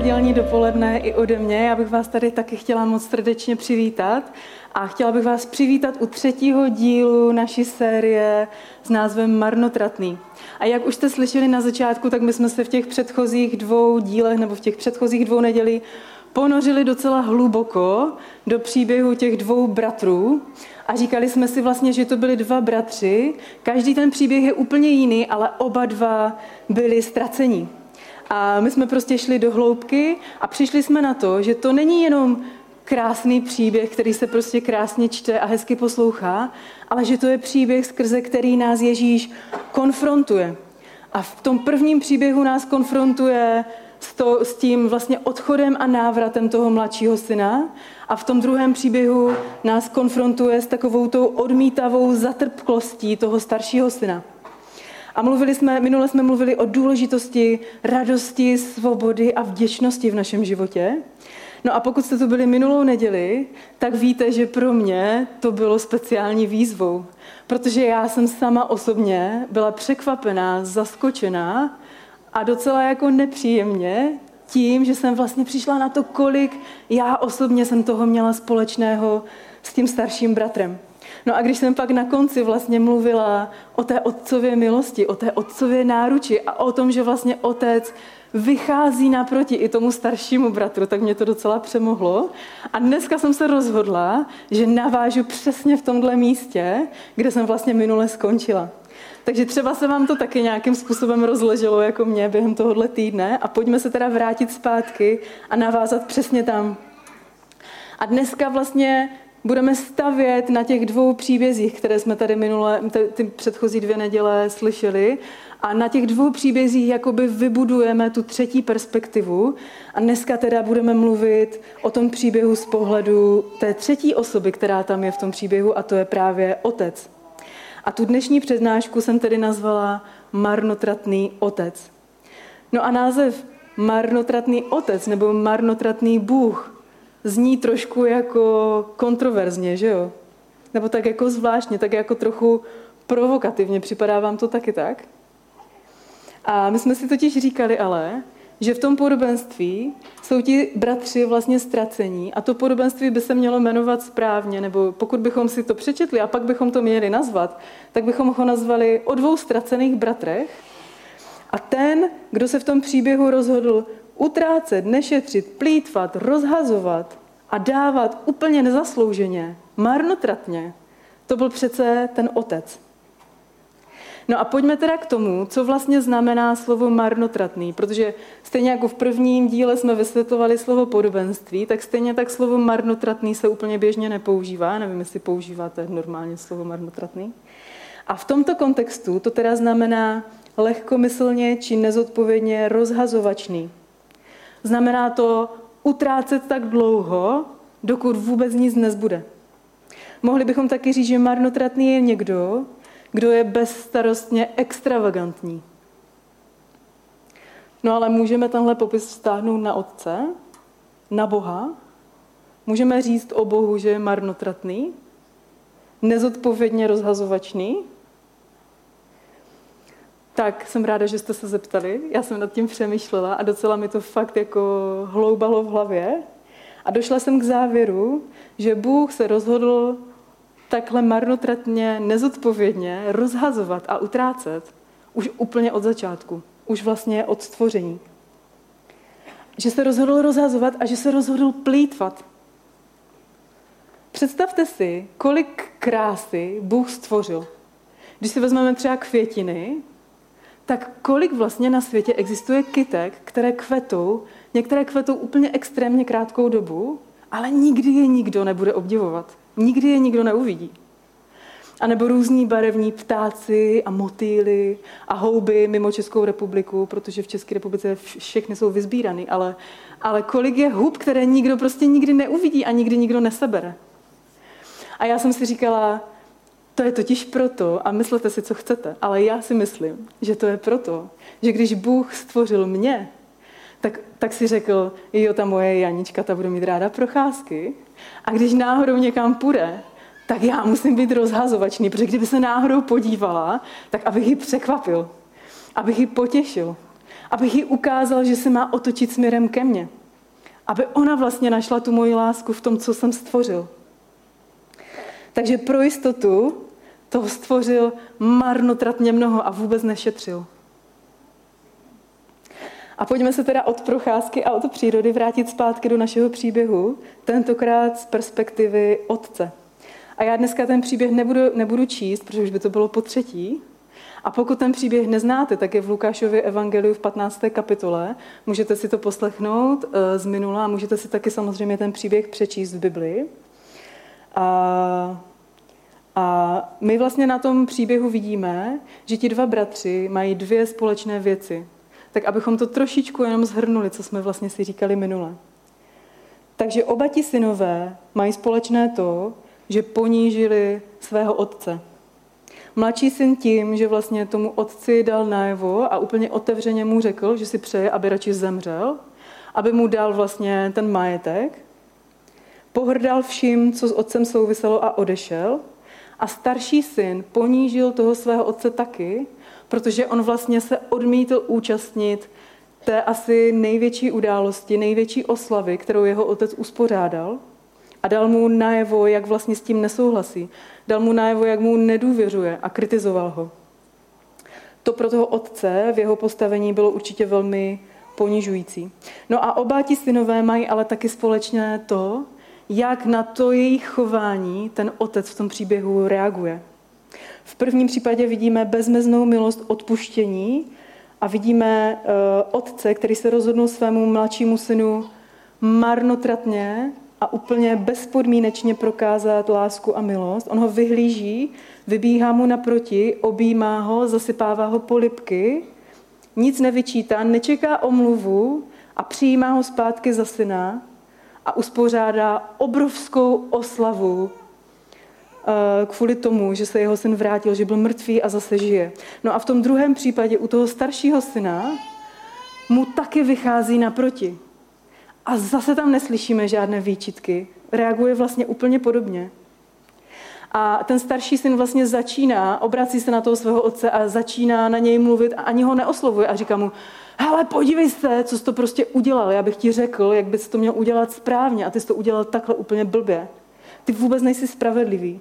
Nedělní dopoledne i ode mě. Já bych vás tady taky chtěla moc srdečně přivítat. A chtěla bych vás přivítat u třetího dílu naší série s názvem Marnotratný. A jak už jste slyšeli na začátku, tak my jsme se v těch předchozích dvou dílech nebo v těch předchozích dvou nedělí ponořili docela hluboko do příběhu těch dvou bratrů a říkali jsme si vlastně, že to byli dva bratři. Každý ten příběh je úplně jiný, ale oba dva byli ztracení. A my jsme prostě šli do hloubky a přišli jsme na to, že to není jenom krásný příběh, který se prostě krásně čte a hezky poslouchá, ale že to je příběh, skrze který nás Ježíš konfrontuje. A v tom prvním příběhu nás konfrontuje s, to, s tím vlastně odchodem a návratem toho mladšího syna a v tom druhém příběhu nás konfrontuje s takovou tou odmítavou zatrpklostí toho staršího syna. A mluvili jsme, minule jsme mluvili o důležitosti radosti, svobody a vděčnosti v našem životě. No a pokud jste tu byli minulou neděli, tak víte, že pro mě to bylo speciální výzvou. Protože já jsem sama osobně byla překvapená, zaskočená a docela jako nepříjemně tím, že jsem vlastně přišla na to, kolik já osobně jsem toho měla společného s tím starším bratrem. No a když jsem pak na konci vlastně mluvila o té otcově milosti, o té otcově náruči a o tom, že vlastně otec vychází naproti i tomu staršímu bratru, tak mě to docela přemohlo. A dneska jsem se rozhodla, že navážu přesně v tomhle místě, kde jsem vlastně minule skončila. Takže třeba se vám to taky nějakým způsobem rozleželo jako mě během tohohle týdne a pojďme se teda vrátit zpátky a navázat přesně tam. A dneska vlastně budeme stavět na těch dvou příbězích, které jsme tady minule, ty předchozí dvě neděle slyšeli. A na těch dvou příbězích jakoby vybudujeme tu třetí perspektivu. A dneska teda budeme mluvit o tom příběhu z pohledu té třetí osoby, která tam je v tom příběhu, a to je právě otec. A tu dnešní přednášku jsem tedy nazvala Marnotratný otec. No a název Marnotratný otec nebo Marnotratný Bůh zní trošku jako kontroverzně, že jo? Nebo tak jako zvláštně, tak jako trochu provokativně. Připadá vám to taky tak? A my jsme si totiž říkali ale, že v tom podobenství jsou ti bratři vlastně ztracení a to podobenství by se mělo jmenovat správně, nebo pokud bychom si to přečetli a pak bychom to měli nazvat, tak bychom ho nazvali o dvou ztracených bratrech. A ten, kdo se v tom příběhu rozhodl utrácet, nešetřit, plítvat, rozhazovat a dávat úplně nezaslouženě, marnotratně, to byl přece ten otec. No a pojďme teda k tomu, co vlastně znamená slovo marnotratný, protože stejně jako v prvním díle jsme vysvětlovali slovo podobenství, tak stejně tak slovo marnotratný se úplně běžně nepoužívá. Nevím, jestli používáte normálně slovo marnotratný. A v tomto kontextu to teda znamená lehkomyslně či nezodpovědně rozhazovačný. Znamená to utrácet tak dlouho, dokud vůbec nic nezbude. Mohli bychom taky říct, že marnotratný je někdo, kdo je bezstarostně extravagantní. No ale můžeme tenhle popis vztáhnout na Otce, na Boha. Můžeme říct o Bohu, že je marnotratný, nezodpovědně rozhazovačný. Tak jsem ráda, že jste se zeptali. Já jsem nad tím přemýšlela a docela mi to fakt jako hloubalo v hlavě. A došla jsem k závěru, že Bůh se rozhodl takhle marnotratně, nezodpovědně rozhazovat a utrácet už úplně od začátku, už vlastně od stvoření. Že se rozhodl rozhazovat a že se rozhodl plítvat. Představte si, kolik krásy Bůh stvořil. Když si vezmeme třeba květiny, tak kolik vlastně na světě existuje kytek, které kvetou, některé kvetou úplně extrémně krátkou dobu, ale nikdy je nikdo nebude obdivovat. Nikdy je nikdo neuvidí. A nebo různí barevní ptáci a motýly a houby mimo Českou republiku, protože v České republice všechny jsou vyzbíraný, ale, ale kolik je hub, které nikdo prostě nikdy neuvidí a nikdy nikdo nesebere. A já jsem si říkala, To je totiž proto, a myslete si, co chcete, ale já si myslím, že to je proto, že když Bůh stvořil mě, tak, tak si řekl, jo, ta moje Janička, ta bude mít ráda procházky. A když náhodou někam půjde, tak já musím být rozhazovačný, protože kdyby se náhodou podívala, tak abych ji překvapil, abych ji potěšil, abych ji ukázal, že se má otočit směrem ke mně. Aby ona vlastně našla tu moji lásku v tom, co jsem stvořil. Takže pro jistotu toho stvořil marnotratně mnoho a vůbec nešetřil. A pojďme se teda od procházky a od přírody vrátit zpátky do našeho příběhu, tentokrát z perspektivy otce. A já dneska ten příběh nebudu, nebudu číst, protože už by to bylo po třetí. A pokud ten příběh neznáte, tak je v Lukášově evangeliu v 15. kapitole. Můžete si to poslechnout eh, z minula a můžete si taky samozřejmě ten příběh přečíst v Biblii. A, a my vlastně na tom příběhu vidíme, že ti dva bratři mají dvě společné věci. Tak abychom to trošičku jenom zhrnuli, co jsme vlastně si říkali minule. Takže oba ti synové mají společné to, že ponížili svého otce. Mladší syn tím, že vlastně tomu otci dal najevo a úplně otevřeně mu řekl, že si přeje, aby radši zemřel, aby mu dal vlastně ten majetek. Pohrdal vším, co s otcem souviselo a odešel. A starší syn ponížil toho svého otce taky, protože on vlastně se odmítl účastnit té asi největší události, největší oslavy, kterou jeho otec uspořádal a dal mu najevo, jak vlastně s tím nesouhlasí. Dal mu najevo, jak mu nedůvěřuje a kritizoval ho. To pro toho otce v jeho postavení bylo určitě velmi ponižující. No a oba ti synové mají ale taky společné to, jak na to jejich chování ten otec v tom příběhu reaguje. V prvním případě vidíme bezmeznou milost odpuštění a vidíme uh, otce, který se rozhodnul svému mladšímu synu marnotratně a úplně bezpodmínečně prokázat lásku a milost. On ho vyhlíží, vybíhá mu naproti, objímá ho, zasypává ho polipky, nic nevyčítá, nečeká omluvu a přijímá ho zpátky za syna a uspořádá obrovskou oslavu eh, kvůli tomu, že se jeho syn vrátil, že byl mrtvý a zase žije. No a v tom druhém případě u toho staršího syna mu taky vychází naproti. A zase tam neslyšíme žádné výčitky. Reaguje vlastně úplně podobně. A ten starší syn vlastně začíná, obrací se na toho svého otce a začíná na něj mluvit a ani ho neoslovuje a říká mu, hele, podívej se, co jsi to prostě udělal. Já bych ti řekl, jak bys to měl udělat správně a ty jsi to udělal takhle úplně blbě. Ty vůbec nejsi spravedlivý.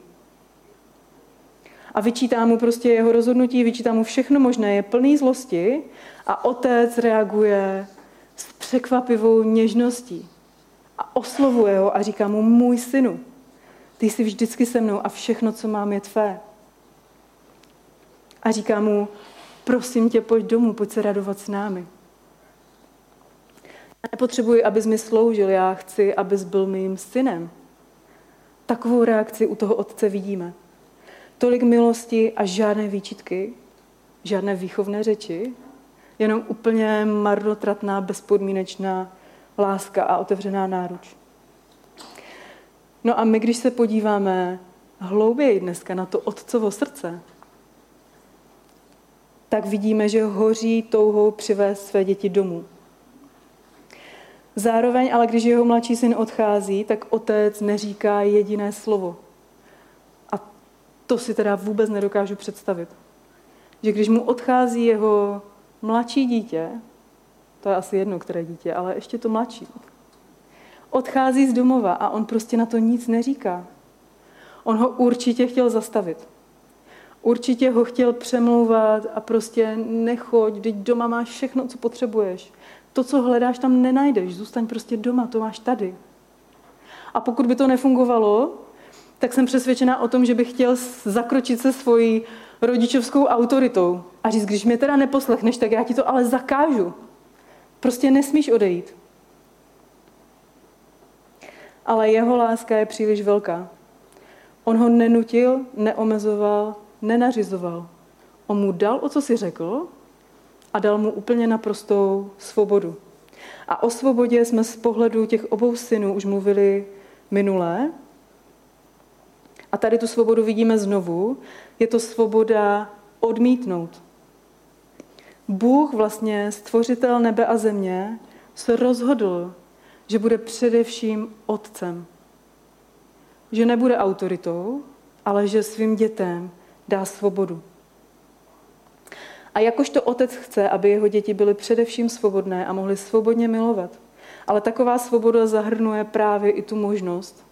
A vyčítá mu prostě jeho rozhodnutí, vyčítá mu všechno možné, je plný zlosti a otec reaguje s překvapivou něžností a oslovuje ho a říká mu, můj synu, ty jsi vždycky se mnou a všechno, co mám, je tvé. A říká mu, prosím tě, pojď domů, pojď se radovat s námi. Já nepotřebuji, abys mi sloužil, já chci, abys byl mým synem. Takovou reakci u toho otce vidíme. Tolik milosti a žádné výčitky, žádné výchovné řeči, jenom úplně marnotratná, bezpodmínečná láska a otevřená náruč. No a my, když se podíváme hlouběji dneska na to otcovo srdce, tak vidíme, že hoří touhou přivést své děti domů. Zároveň ale, když jeho mladší syn odchází, tak otec neříká jediné slovo. A to si teda vůbec nedokážu představit. Že když mu odchází jeho mladší dítě, to je asi jedno, které dítě, ale ještě to mladší, odchází z domova a on prostě na to nic neříká. On ho určitě chtěl zastavit. Určitě ho chtěl přemlouvat a prostě nechoď, teď doma máš všechno, co potřebuješ. To, co hledáš, tam nenajdeš. Zůstaň prostě doma, to máš tady. A pokud by to nefungovalo, tak jsem přesvědčená o tom, že bych chtěl zakročit se svojí rodičovskou autoritou a říct, když mě teda neposlechneš, tak já ti to ale zakážu. Prostě nesmíš odejít. Ale jeho láska je příliš velká. On ho nenutil, neomezoval, nenařizoval. On mu dal, o co si řekl, a dal mu úplně naprostou svobodu. A o svobodě jsme z pohledu těch obou synů už mluvili minulé. A tady tu svobodu vidíme znovu. Je to svoboda odmítnout. Bůh, vlastně stvořitel nebe a země, se rozhodl, že bude především otcem. Že nebude autoritou, ale že svým dětem dá svobodu. A jakožto otec chce, aby jeho děti byly především svobodné a mohly svobodně milovat. Ale taková svoboda zahrnuje právě i tu možnost,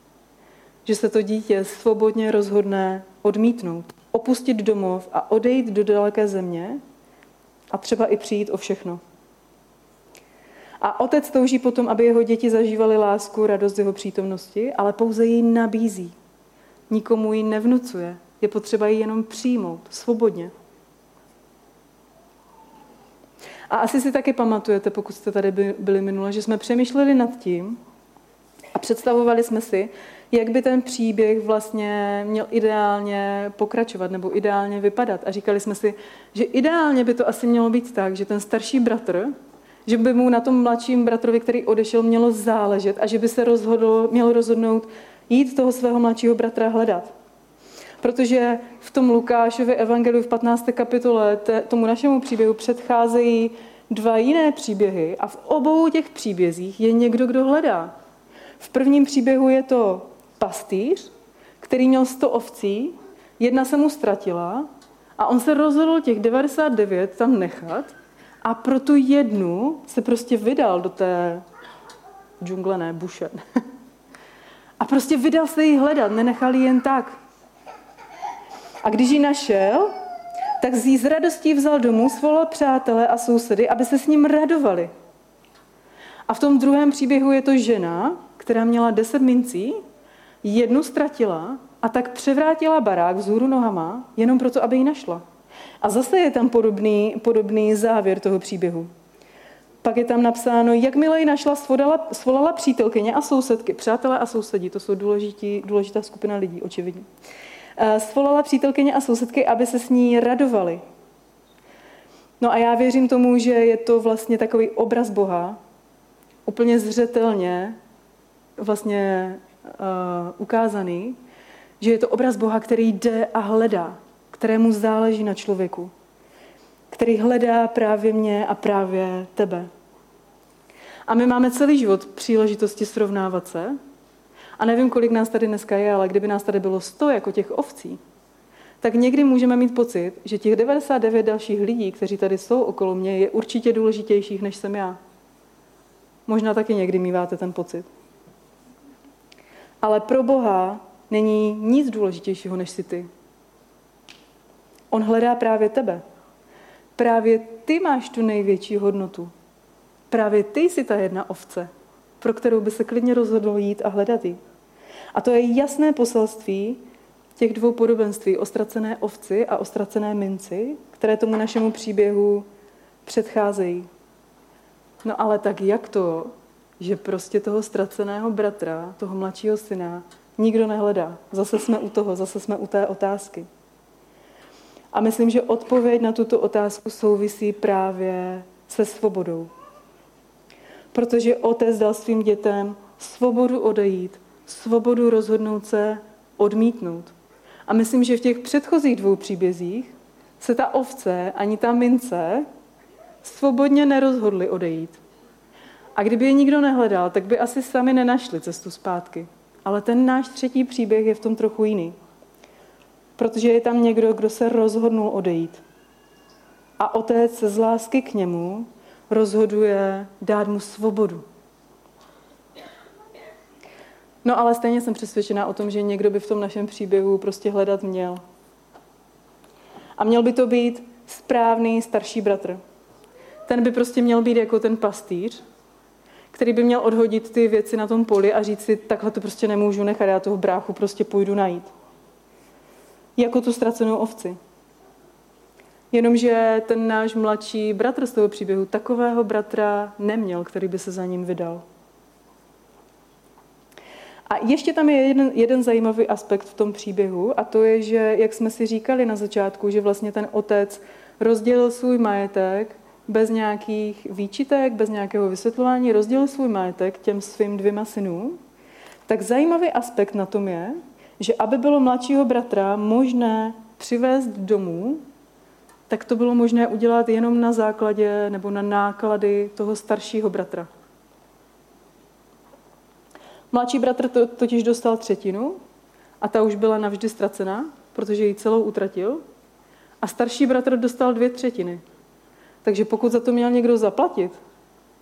že se to dítě svobodně rozhodne odmítnout, opustit domov a odejít do daleké země a třeba i přijít o všechno. A otec touží potom, aby jeho děti zažívali lásku, radost jeho přítomnosti, ale pouze ji nabízí. Nikomu ji nevnucuje. Je potřeba ji jenom přijmout, svobodně. A asi si taky pamatujete, pokud jste tady byli minule, že jsme přemýšleli nad tím a představovali jsme si, jak by ten příběh vlastně měl ideálně pokračovat nebo ideálně vypadat. A říkali jsme si, že ideálně by to asi mělo být tak, že ten starší bratr, že by mu na tom mladším bratrovi, který odešel, mělo záležet a že by se rozhodl, měl rozhodnout jít toho svého mladšího bratra hledat. Protože v tom Lukášově evangeliu v 15. kapitole tomu našemu příběhu předcházejí dva jiné příběhy a v obou těch příbězích je někdo, kdo hledá. V prvním příběhu je to pastýř, který měl 100 ovcí, jedna se mu ztratila a on se rozhodl těch 99 tam nechat a pro tu jednu se prostě vydal do té džungle, ne, buše. A prostě vydal se jí hledat, nenechal ji jen tak. A když ji našel, tak z jí z radostí vzal domů, svolal přátele a sousedy, aby se s ním radovali. A v tom druhém příběhu je to žena, která měla deset mincí, jednu ztratila a tak převrátila barák vzhůru nohama, jenom proto, aby ji našla. A zase je tam podobný, podobný závěr toho příběhu. Pak je tam napsáno, jakmile ji našla, svolala, svolala přítelkyně a sousedky. Přátelé a sousedí, to jsou důležitý, důležitá skupina lidí, očividně. Eh, svolala přítelkyně a sousedky, aby se s ní radovali. No a já věřím tomu, že je to vlastně takový obraz Boha, úplně zřetelně vlastně uh, ukázaný, že je to obraz Boha, který jde a hledá, kterému záleží na člověku, který hledá právě mě a právě tebe. A my máme celý život příležitosti srovnávat se, a nevím, kolik nás tady dneska je, ale kdyby nás tady bylo 100 jako těch ovcí, tak někdy můžeme mít pocit, že těch 99 dalších lidí, kteří tady jsou okolo mě, je určitě důležitějších, než jsem já. Možná taky někdy míváte ten pocit. Ale pro Boha není nic důležitějšího, než si ty. On hledá právě tebe. Právě ty máš tu největší hodnotu. Právě ty jsi ta jedna ovce, pro kterou by se klidně rozhodl jít a hledat ji. A to je jasné poselství těch dvou podobenství, o ztracené ovci a o ztracené minci, které tomu našemu příběhu předcházejí. No ale tak jak to, že prostě toho ztraceného bratra, toho mladšího syna, nikdo nehledá? Zase jsme u toho, zase jsme u té otázky. A myslím, že odpověď na tuto otázku souvisí právě se svobodou. Protože otec dal svým dětem svobodu odejít svobodu rozhodnout se odmítnout. A myslím, že v těch předchozích dvou příbězích se ta ovce ani ta mince svobodně nerozhodli odejít. A kdyby je nikdo nehledal, tak by asi sami nenašli cestu zpátky. Ale ten náš třetí příběh je v tom trochu jiný. Protože je tam někdo, kdo se rozhodnul odejít. A otec z lásky k němu rozhoduje dát mu svobodu. No ale stejně jsem přesvědčená o tom, že někdo by v tom našem příběhu prostě hledat měl. A měl by to být správný starší bratr. Ten by prostě měl být jako ten pastýř, který by měl odhodit ty věci na tom poli a říct si, takhle to prostě nemůžu nechat, já toho bráchu prostě půjdu najít. Jako tu ztracenou ovci. Jenomže ten náš mladší bratr z toho příběhu takového bratra neměl, který by se za ním vydal. A ještě tam je jeden, jeden zajímavý aspekt v tom příběhu a to je, že, jak jsme si říkali na začátku, že vlastně ten otec rozdělil svůj majetek bez nějakých výčitek, bez nějakého vysvětlování, rozdělil svůj majetek těm svým dvěma synům, tak zajímavý aspekt na tom je, že aby bylo mladšího bratra možné přivést domů, tak to bylo možné udělat jenom na základě nebo na náklady toho staršího bratra. Mladší bratr to, totiž dostal třetinu a ta už byla navždy ztracená, protože ji celou utratil. A starší bratr dostal dvě třetiny. Takže pokud za to měl někdo zaplatit,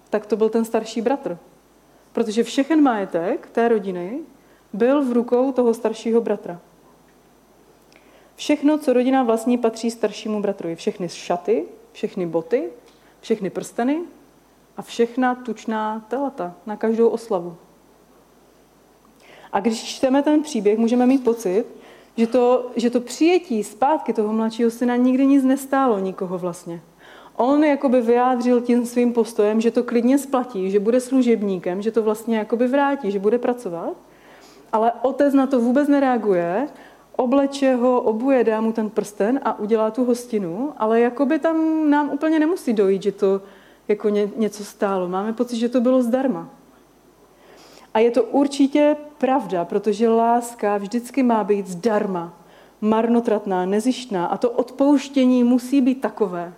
tak to byl ten starší bratr. Protože všechen majetek té rodiny byl v rukou toho staršího bratra. Všechno, co rodina vlastní, patří staršímu bratrovi. Všechny šaty, všechny boty, všechny prsteny a všechna tučná telata na každou oslavu. A když čteme ten příběh, můžeme mít pocit, že to, že to přijetí zpátky toho mladšího syna nikdy nic nestálo nikoho vlastně. On jakoby vyjádřil tím svým postojem, že to klidně splatí, že bude služebníkem, že to vlastně jakoby vrátí, že bude pracovat. Ale otec na to vůbec nereaguje, obleče ho, obuje, dá mu ten prsten a udělá tu hostinu, ale jakoby tam nám úplně nemusí dojít, že to jako ně, něco stálo. Máme pocit, že to bylo zdarma. A je to určitě pravda, protože láska vždycky má být zdarma, marnotratná, nezištná a to odpouštění musí být takové.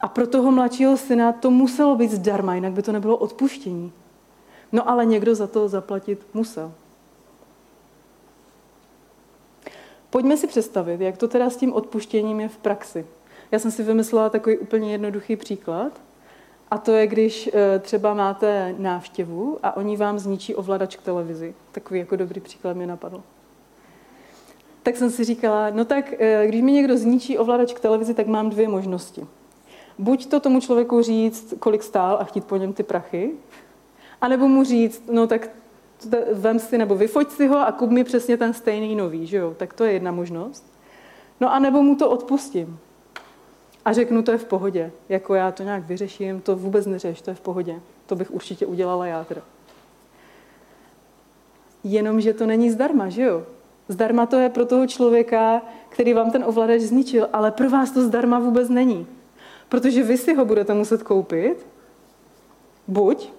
A pro toho mladšího syna to muselo být zdarma, jinak by to nebylo odpuštění. No ale někdo za to zaplatit musel. Pojďme si představit, jak to teda s tím odpuštěním je v praxi. Já jsem si vymyslela takový úplně jednoduchý příklad. A to je, když eh, třeba máte návštěvu a oni vám zničí ovladač k televizi. Takový jako dobrý příklad mi napadl. Tak jsem si říkala, no tak eh, když mi někdo zničí ovladač k televizi, tak mám dvě možnosti. Buď to tomu člověku říct, kolik stál a chtít po něm ty prachy, anebo mu říct, no tak vem si nebo vyfoť si ho a kup mi přesně ten stejný nový, že jo? Tak to je jedna možnost. No a nebo mu to odpustím a řeknu, to je v pohodě. Jako já to nějak vyřeším, to vůbec neřeš, to je v pohodě. To bych určitě udělala já teda. Jenomže to není zdarma, že jo? Zdarma to je pro toho člověka, který vám ten ovladač zničil, ale pro vás to zdarma vůbec není. Protože vy si ho budete muset koupit, buď,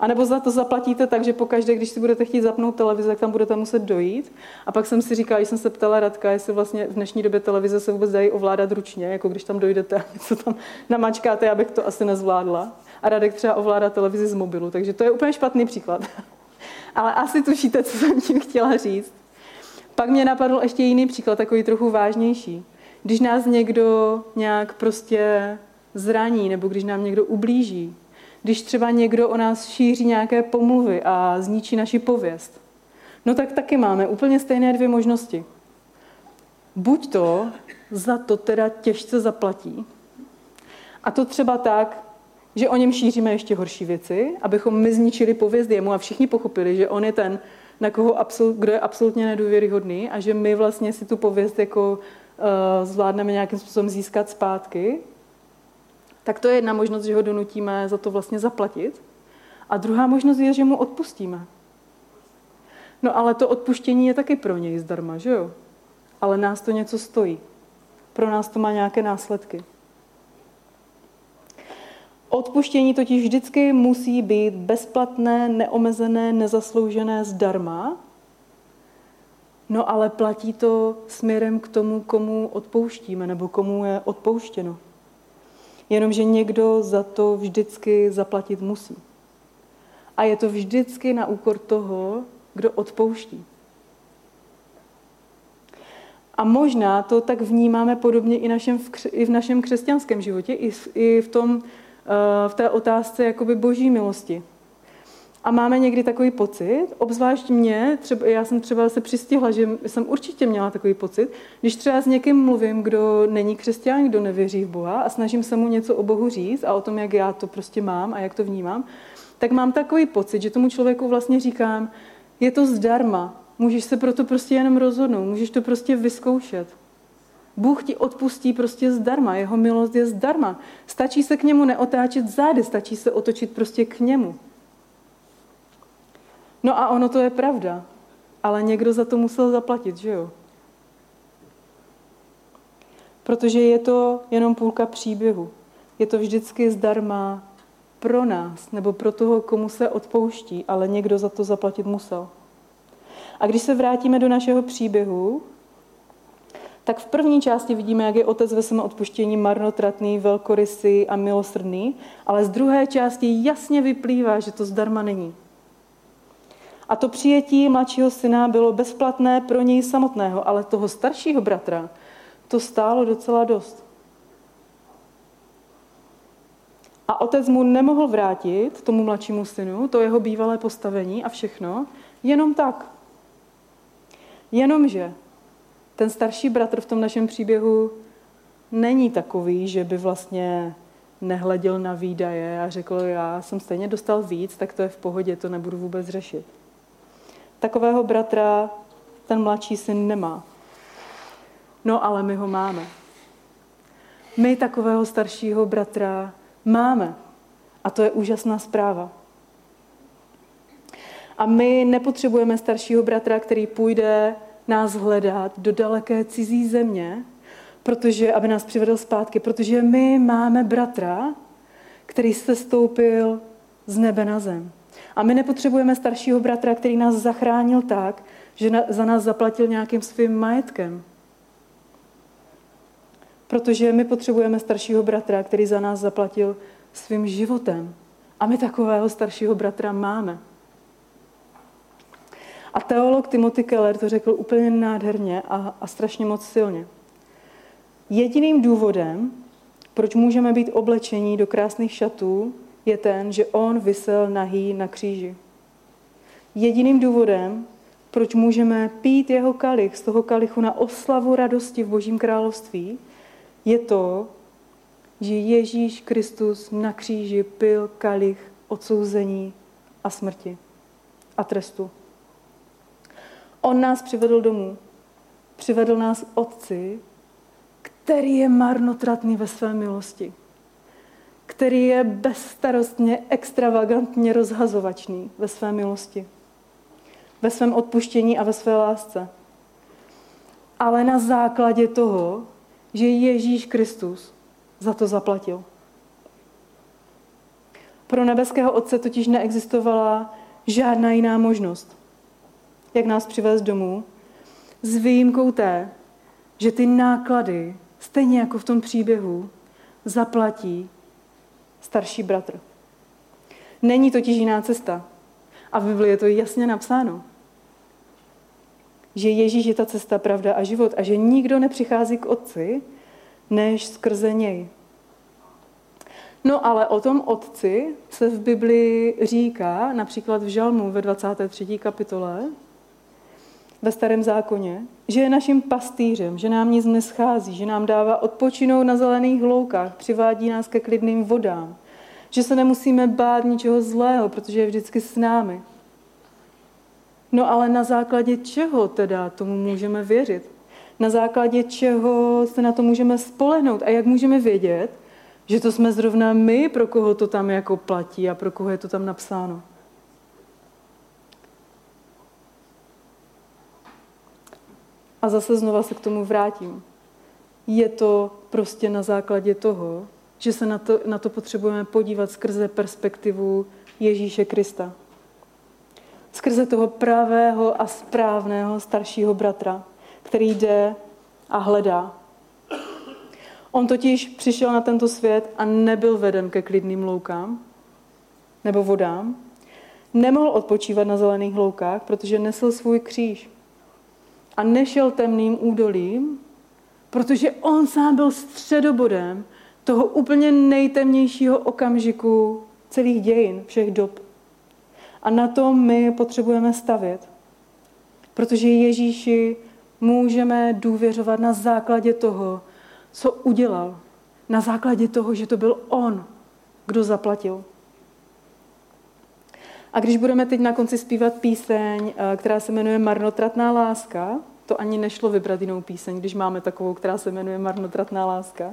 a nebo za to zaplatíte tak, že pokaždé, když si budete chtít zapnout televizi, tak tam budete muset dojít. A pak jsem si říkala, jsem se ptala Radka, jestli vlastně v dnešní době televize se vůbec dají ovládat ručně, jako když tam dojdete a něco tam namačkáte, já bych to asi nezvládla. A Radek třeba ovládá televizi z mobilu, takže to je úplně špatný příklad. Ale asi tušíte, co jsem tím chtěla říct. Pak mě napadl ještě jiný příklad, takový trochu vážnější. Když nás někdo nějak prostě zraní, nebo když nám někdo ublíží, když třeba někdo o nás šíří nějaké pomluvy a zničí naši pověst, no tak taky máme úplně stejné dvě možnosti. Buď to za to teda těžce zaplatí, a to třeba tak, že o něm šíříme ještě horší věci, abychom my zničili pověst jemu a všichni pochopili, že on je ten, na koho absolut, kdo je absolutně nedůvěryhodný a že my vlastně si tu pověst jako uh, zvládneme nějakým způsobem získat zpátky tak to je jedna možnost, že ho donutíme za to vlastně zaplatit. A druhá možnost je, že mu odpustíme. No ale to odpuštění je taky pro něj zdarma, že jo? Ale nás to něco stojí. Pro nás to má nějaké následky. Odpuštění totiž vždycky musí být bezplatné, neomezené, nezasloužené zdarma, no ale platí to směrem k tomu, komu odpouštíme nebo komu je odpouštěno jenomže někdo za to vždycky zaplatit musí. A je to vždycky na úkor toho, kdo odpouští. A možná to tak vnímáme podobně i, našem, i v našem křesťanském životě, i v, tom, eh, v té otázce jakoby boží milosti. A máme někdy takový pocit, obzvlášť mě, třeba, já jsem třeba se přistihla, že jsem určitě měla takový pocit, když třeba s někým mluvím, kdo není křesťan, kdo nevěří v Boha a snažím se mu něco o Bohu říct a o tom, jak já to prostě mám a jak to vnímám, tak mám takový pocit, že tomu člověku vlastně říkám, je to zdarma, můžeš se proto prostě jenom rozhodnout, můžeš to prostě vyzkoušet. Bůh ti odpustí prostě zdarma, jeho milost je zdarma. Stačí se k němu neotáčet zády, stačí se otočit prostě k němu. No a ono to je pravda, ale někdo za to musel zaplatit, že jo? Protože je to jenom půlka příběhu. Je to vždycky zdarma pro nás nebo pro toho, komu se odpouští, ale někdo za to zaplatit musel. A když se vrátíme do našeho příběhu, tak v první části vidíme, jak je otec ve svém odpuštění marnotratný, velkorysý a milosrdný, ale z druhé části jasně vyplývá, že to zdarma není. A to přijetí mladšího syna bylo bezplatné pro něj samotného, ale toho staršího bratra to stálo docela dost. A otec mu nemohl vrátit, tomu mladšímu synu, to jeho bývalé postavení a všechno, jenom tak. Jenomže ten starší bratr v tom našem příběhu není takový, že by vlastně nehleděl na výdaje a řekl, já jsem stejně dostal víc, tak to je v pohodě, to nebudu vůbec řešit. Takového bratra ten mladší syn nemá. No ale my ho máme. My takového staršího bratra máme. A to je úžasná zpráva. A my nepotřebujeme staršího bratra, který půjde nás hledat do daleké cizí země, protože, aby nás přivedl zpátky, protože my máme bratra, který se stoupil z nebe na zem. A my nepotřebujeme staršího bratra, který nás zachránil tak, že za nás zaplatil nějakým svým majetkem. Protože my potřebujeme staršího bratra, který za nás zaplatil svým životem. A my takového staršího bratra máme. A teolog Timothy Keller to řekl úplně nádherně a, a strašně moc silně. Jediným důvodem, proč můžeme být oblečení do krásných šatů, je ten, že on vysel nahý na kříži. Jediným důvodem, proč můžeme pít jeho kalich z toho kalichu na oslavu radosti v Božím království, je to, že Ježíš Kristus na kříži pil kalich odsouzení a smrti a trestu. On nás přivedl domů. Přivedl nás Otci, který je marnotratný ve své milosti. Který je bezstarostně, extravagantně rozhazovačný ve své milosti. Ve svém odpuštění a ve své lásce. Ale na základě toho, že Ježíš Kristus za to zaplatil. Pro nebeského Otce totiž neexistovala žádná jiná možnost jak nás přivést domů, s výjimkou té, že ty náklady, stejně jako v tom příběhu, zaplatí starší bratr. Není totiž jiná cesta. A v Biblii je to jasně napsáno. Že Ježíš je ta cesta, pravda a život a že nikdo nepřichází k Otci, než skrze něj. No ale o tom Otci se v Biblii říká, například v Žalmu ve 23. kapitole, ve starém zákoně, že je naším pastýřem, že nám nic neschází, že nám dává odpočinout na zelených loukách, přivádí nás ke klidným vodám, že se nemusíme bát ničeho zlého, protože je vždycky s námi. No ale na základě čeho teda tomu můžeme věřit? Na základě čeho se na to můžeme spolehnout? A jak můžeme vědět, že to jsme zrovna my, pro koho to tam jako platí a pro koho je to tam napsáno? A zase znova se k tomu vrátím. Je to prostě na základě toho, že se na to, na to potřebujeme podívat skrze perspektivu Ježíše Krista. Skrze toho pravého a správného staršího bratra, který jde a hledá. On totiž přišel na tento svět a nebyl veden ke klidným loukám nebo vodám. Nemohl odpočívat na zelených loukách, protože nesl svůj kříž a nešel temným údolím, protože on sám byl středobodem toho úplně nejtemnějšího okamžiku celých dějin, všech dob. A na tom my potřebujeme stavět. Protože Ježíši můžeme důvěřovat na základě toho, co udělal. Na základě toho, že to byl On, kdo zaplatil. A když budeme teď na konci zpívat píseň, eh, která se jmenuje Marnotratná láska, to ani nešlo vybrat jinou píseň, když máme takovou, která se jmenuje Marnotratná láska,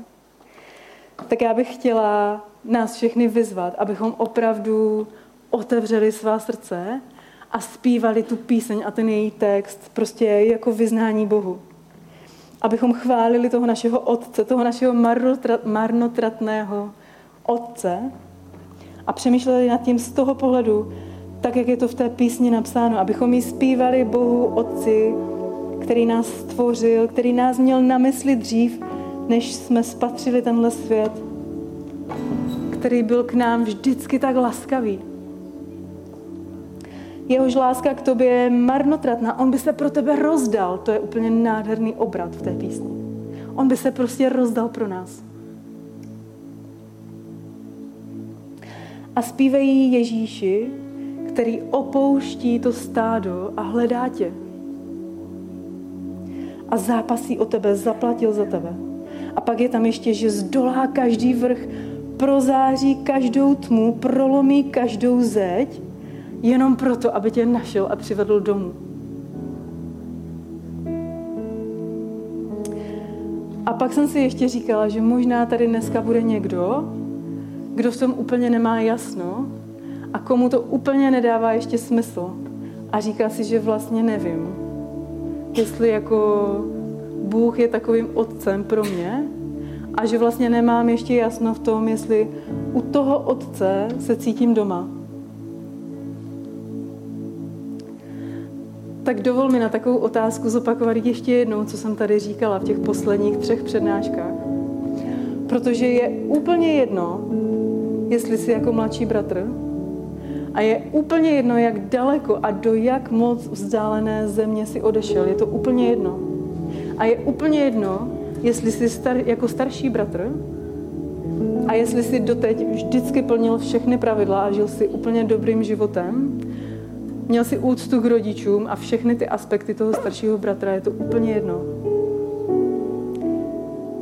tak já bych chtěla nás všechny vyzvat, abychom opravdu otevřeli svá srdce a zpívali tu píseň a ten její text prostě jako vyznání Bohu. Abychom chválili toho našeho Otce, toho našeho marnotratného Otce a přemýšleli nad tím z toho pohledu, tak, jak je to v té písni napsáno, abychom ji zpívali Bohu Otci, který nás stvořil, který nás měl na mysli dřív, než jsme spatřili tenhle svět, který byl k nám vždycky tak laskavý. Jehož láska k tobě je marnotratná, on by se pro tebe rozdal. To je úplně nádherný obrat v té písni. On by se prostě rozdal pro nás. A zpívají Ježíši, který opouští to stádo a hledá tě. A zápasí o tebe, zaplatil za tebe. A pak je tam ještě, že zdolá každý vrch, prozáří každou tmu, prolomí každou zeď, jenom proto, aby tě našel a přivedl domů. A pak jsem si ještě říkala, že možná tady dneska bude někdo, kdo v tom úplně nemá jasno a komu to úplně nedává ještě smysl. A říká si, že vlastně nevím, jestli jako Bůh je takovým otcem pro mě a že vlastně nemám ještě jasno v tom, jestli u toho otce se cítím doma. Tak dovol mi na takovou otázku zopakovat ještě jednou, co jsem tady říkala v těch posledních třech přednáškách. Protože je úplně jedno, jestli jsi jako mladší bratr, a je úplně jedno, jak daleko a do jak moc vzdálené země si odešel. Je to úplně jedno. A je úplně jedno, jestli jsi star, jako starší bratr a jestli jsi doteď vždycky plnil všechny pravidla a žil si úplně dobrým životem, měl si úctu k rodičům a všechny ty aspekty toho staršího bratra, je to úplně jedno.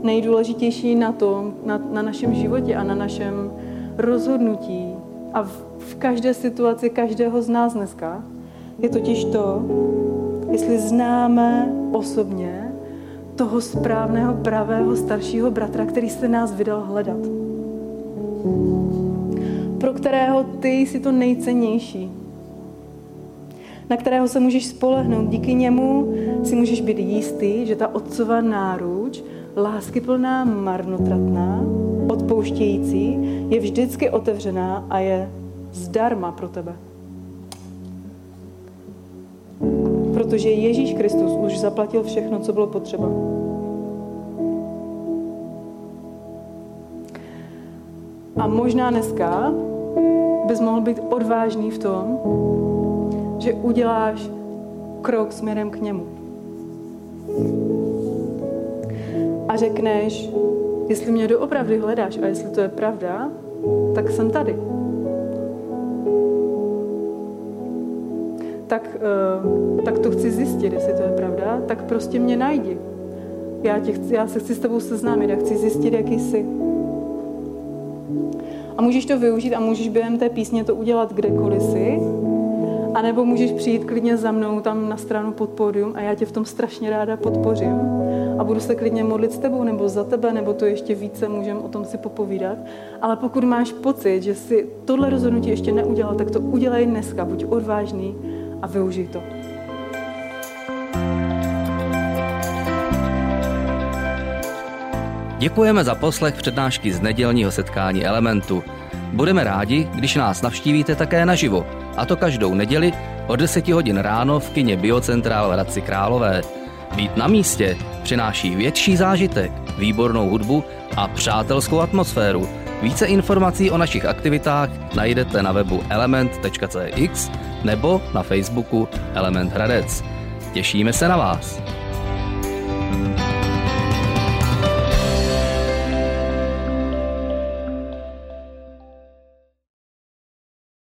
Nejdůležitější na tom, na, na našem životě a na našem rozhodnutí a v, každé situaci každého z nás dneska je totiž to, jestli známe osobně toho správného, pravého, staršího bratra, který se nás vydal hledat. Pro kterého ty jsi to nejcennější. Na kterého se můžeš spolehnout. Díky němu si můžeš být jistý, že ta otcová náruč, láskyplná, marnotratná, odpouštějící, je vždycky otevřená a je zdarma pro tebe. Protože Ježíš Kristus už zaplatil všechno, co bylo potřeba. A možná dneska bys mohl být odvážný v tom, že uděláš krok směrem k němu. A řekneš, jestli mě doopravdy hledáš a jestli to je pravda, tak jsem tady. Tak, uh, tak to chci zjistit, jestli to je pravda, tak prostě mě najdi. Já, tě chci, já se chci s tebou seznámit a chci zjistit, jaký jsi. A můžeš to využít a můžeš během té písně to udělat kdekoliv si, a nebo můžeš přijít klidně za mnou tam na stranu pod pódium a já tě v tom strašně ráda podpořím. A budu se klidně modlit s tebou nebo za tebe, nebo to ještě více můžeme o tom si popovídat. Ale pokud máš pocit, že si tohle rozhodnutí ještě neudělal, tak to udělej dneska. Buď odvážný a využij to. Děkujeme za poslech přednášky z nedělního setkání Elementu. Budeme rádi, když nás navštívíte také naživo, a to každou neděli od 10 hodin ráno v kině Biocentrál Hradci Králové. Být na místě přináší větší zážitek, výbornou hudbu a přátelskou atmosféru. Více informací o našich aktivitách najdete na webu element.cx nebo na Facebooku Element Hradec. Těšíme se na vás.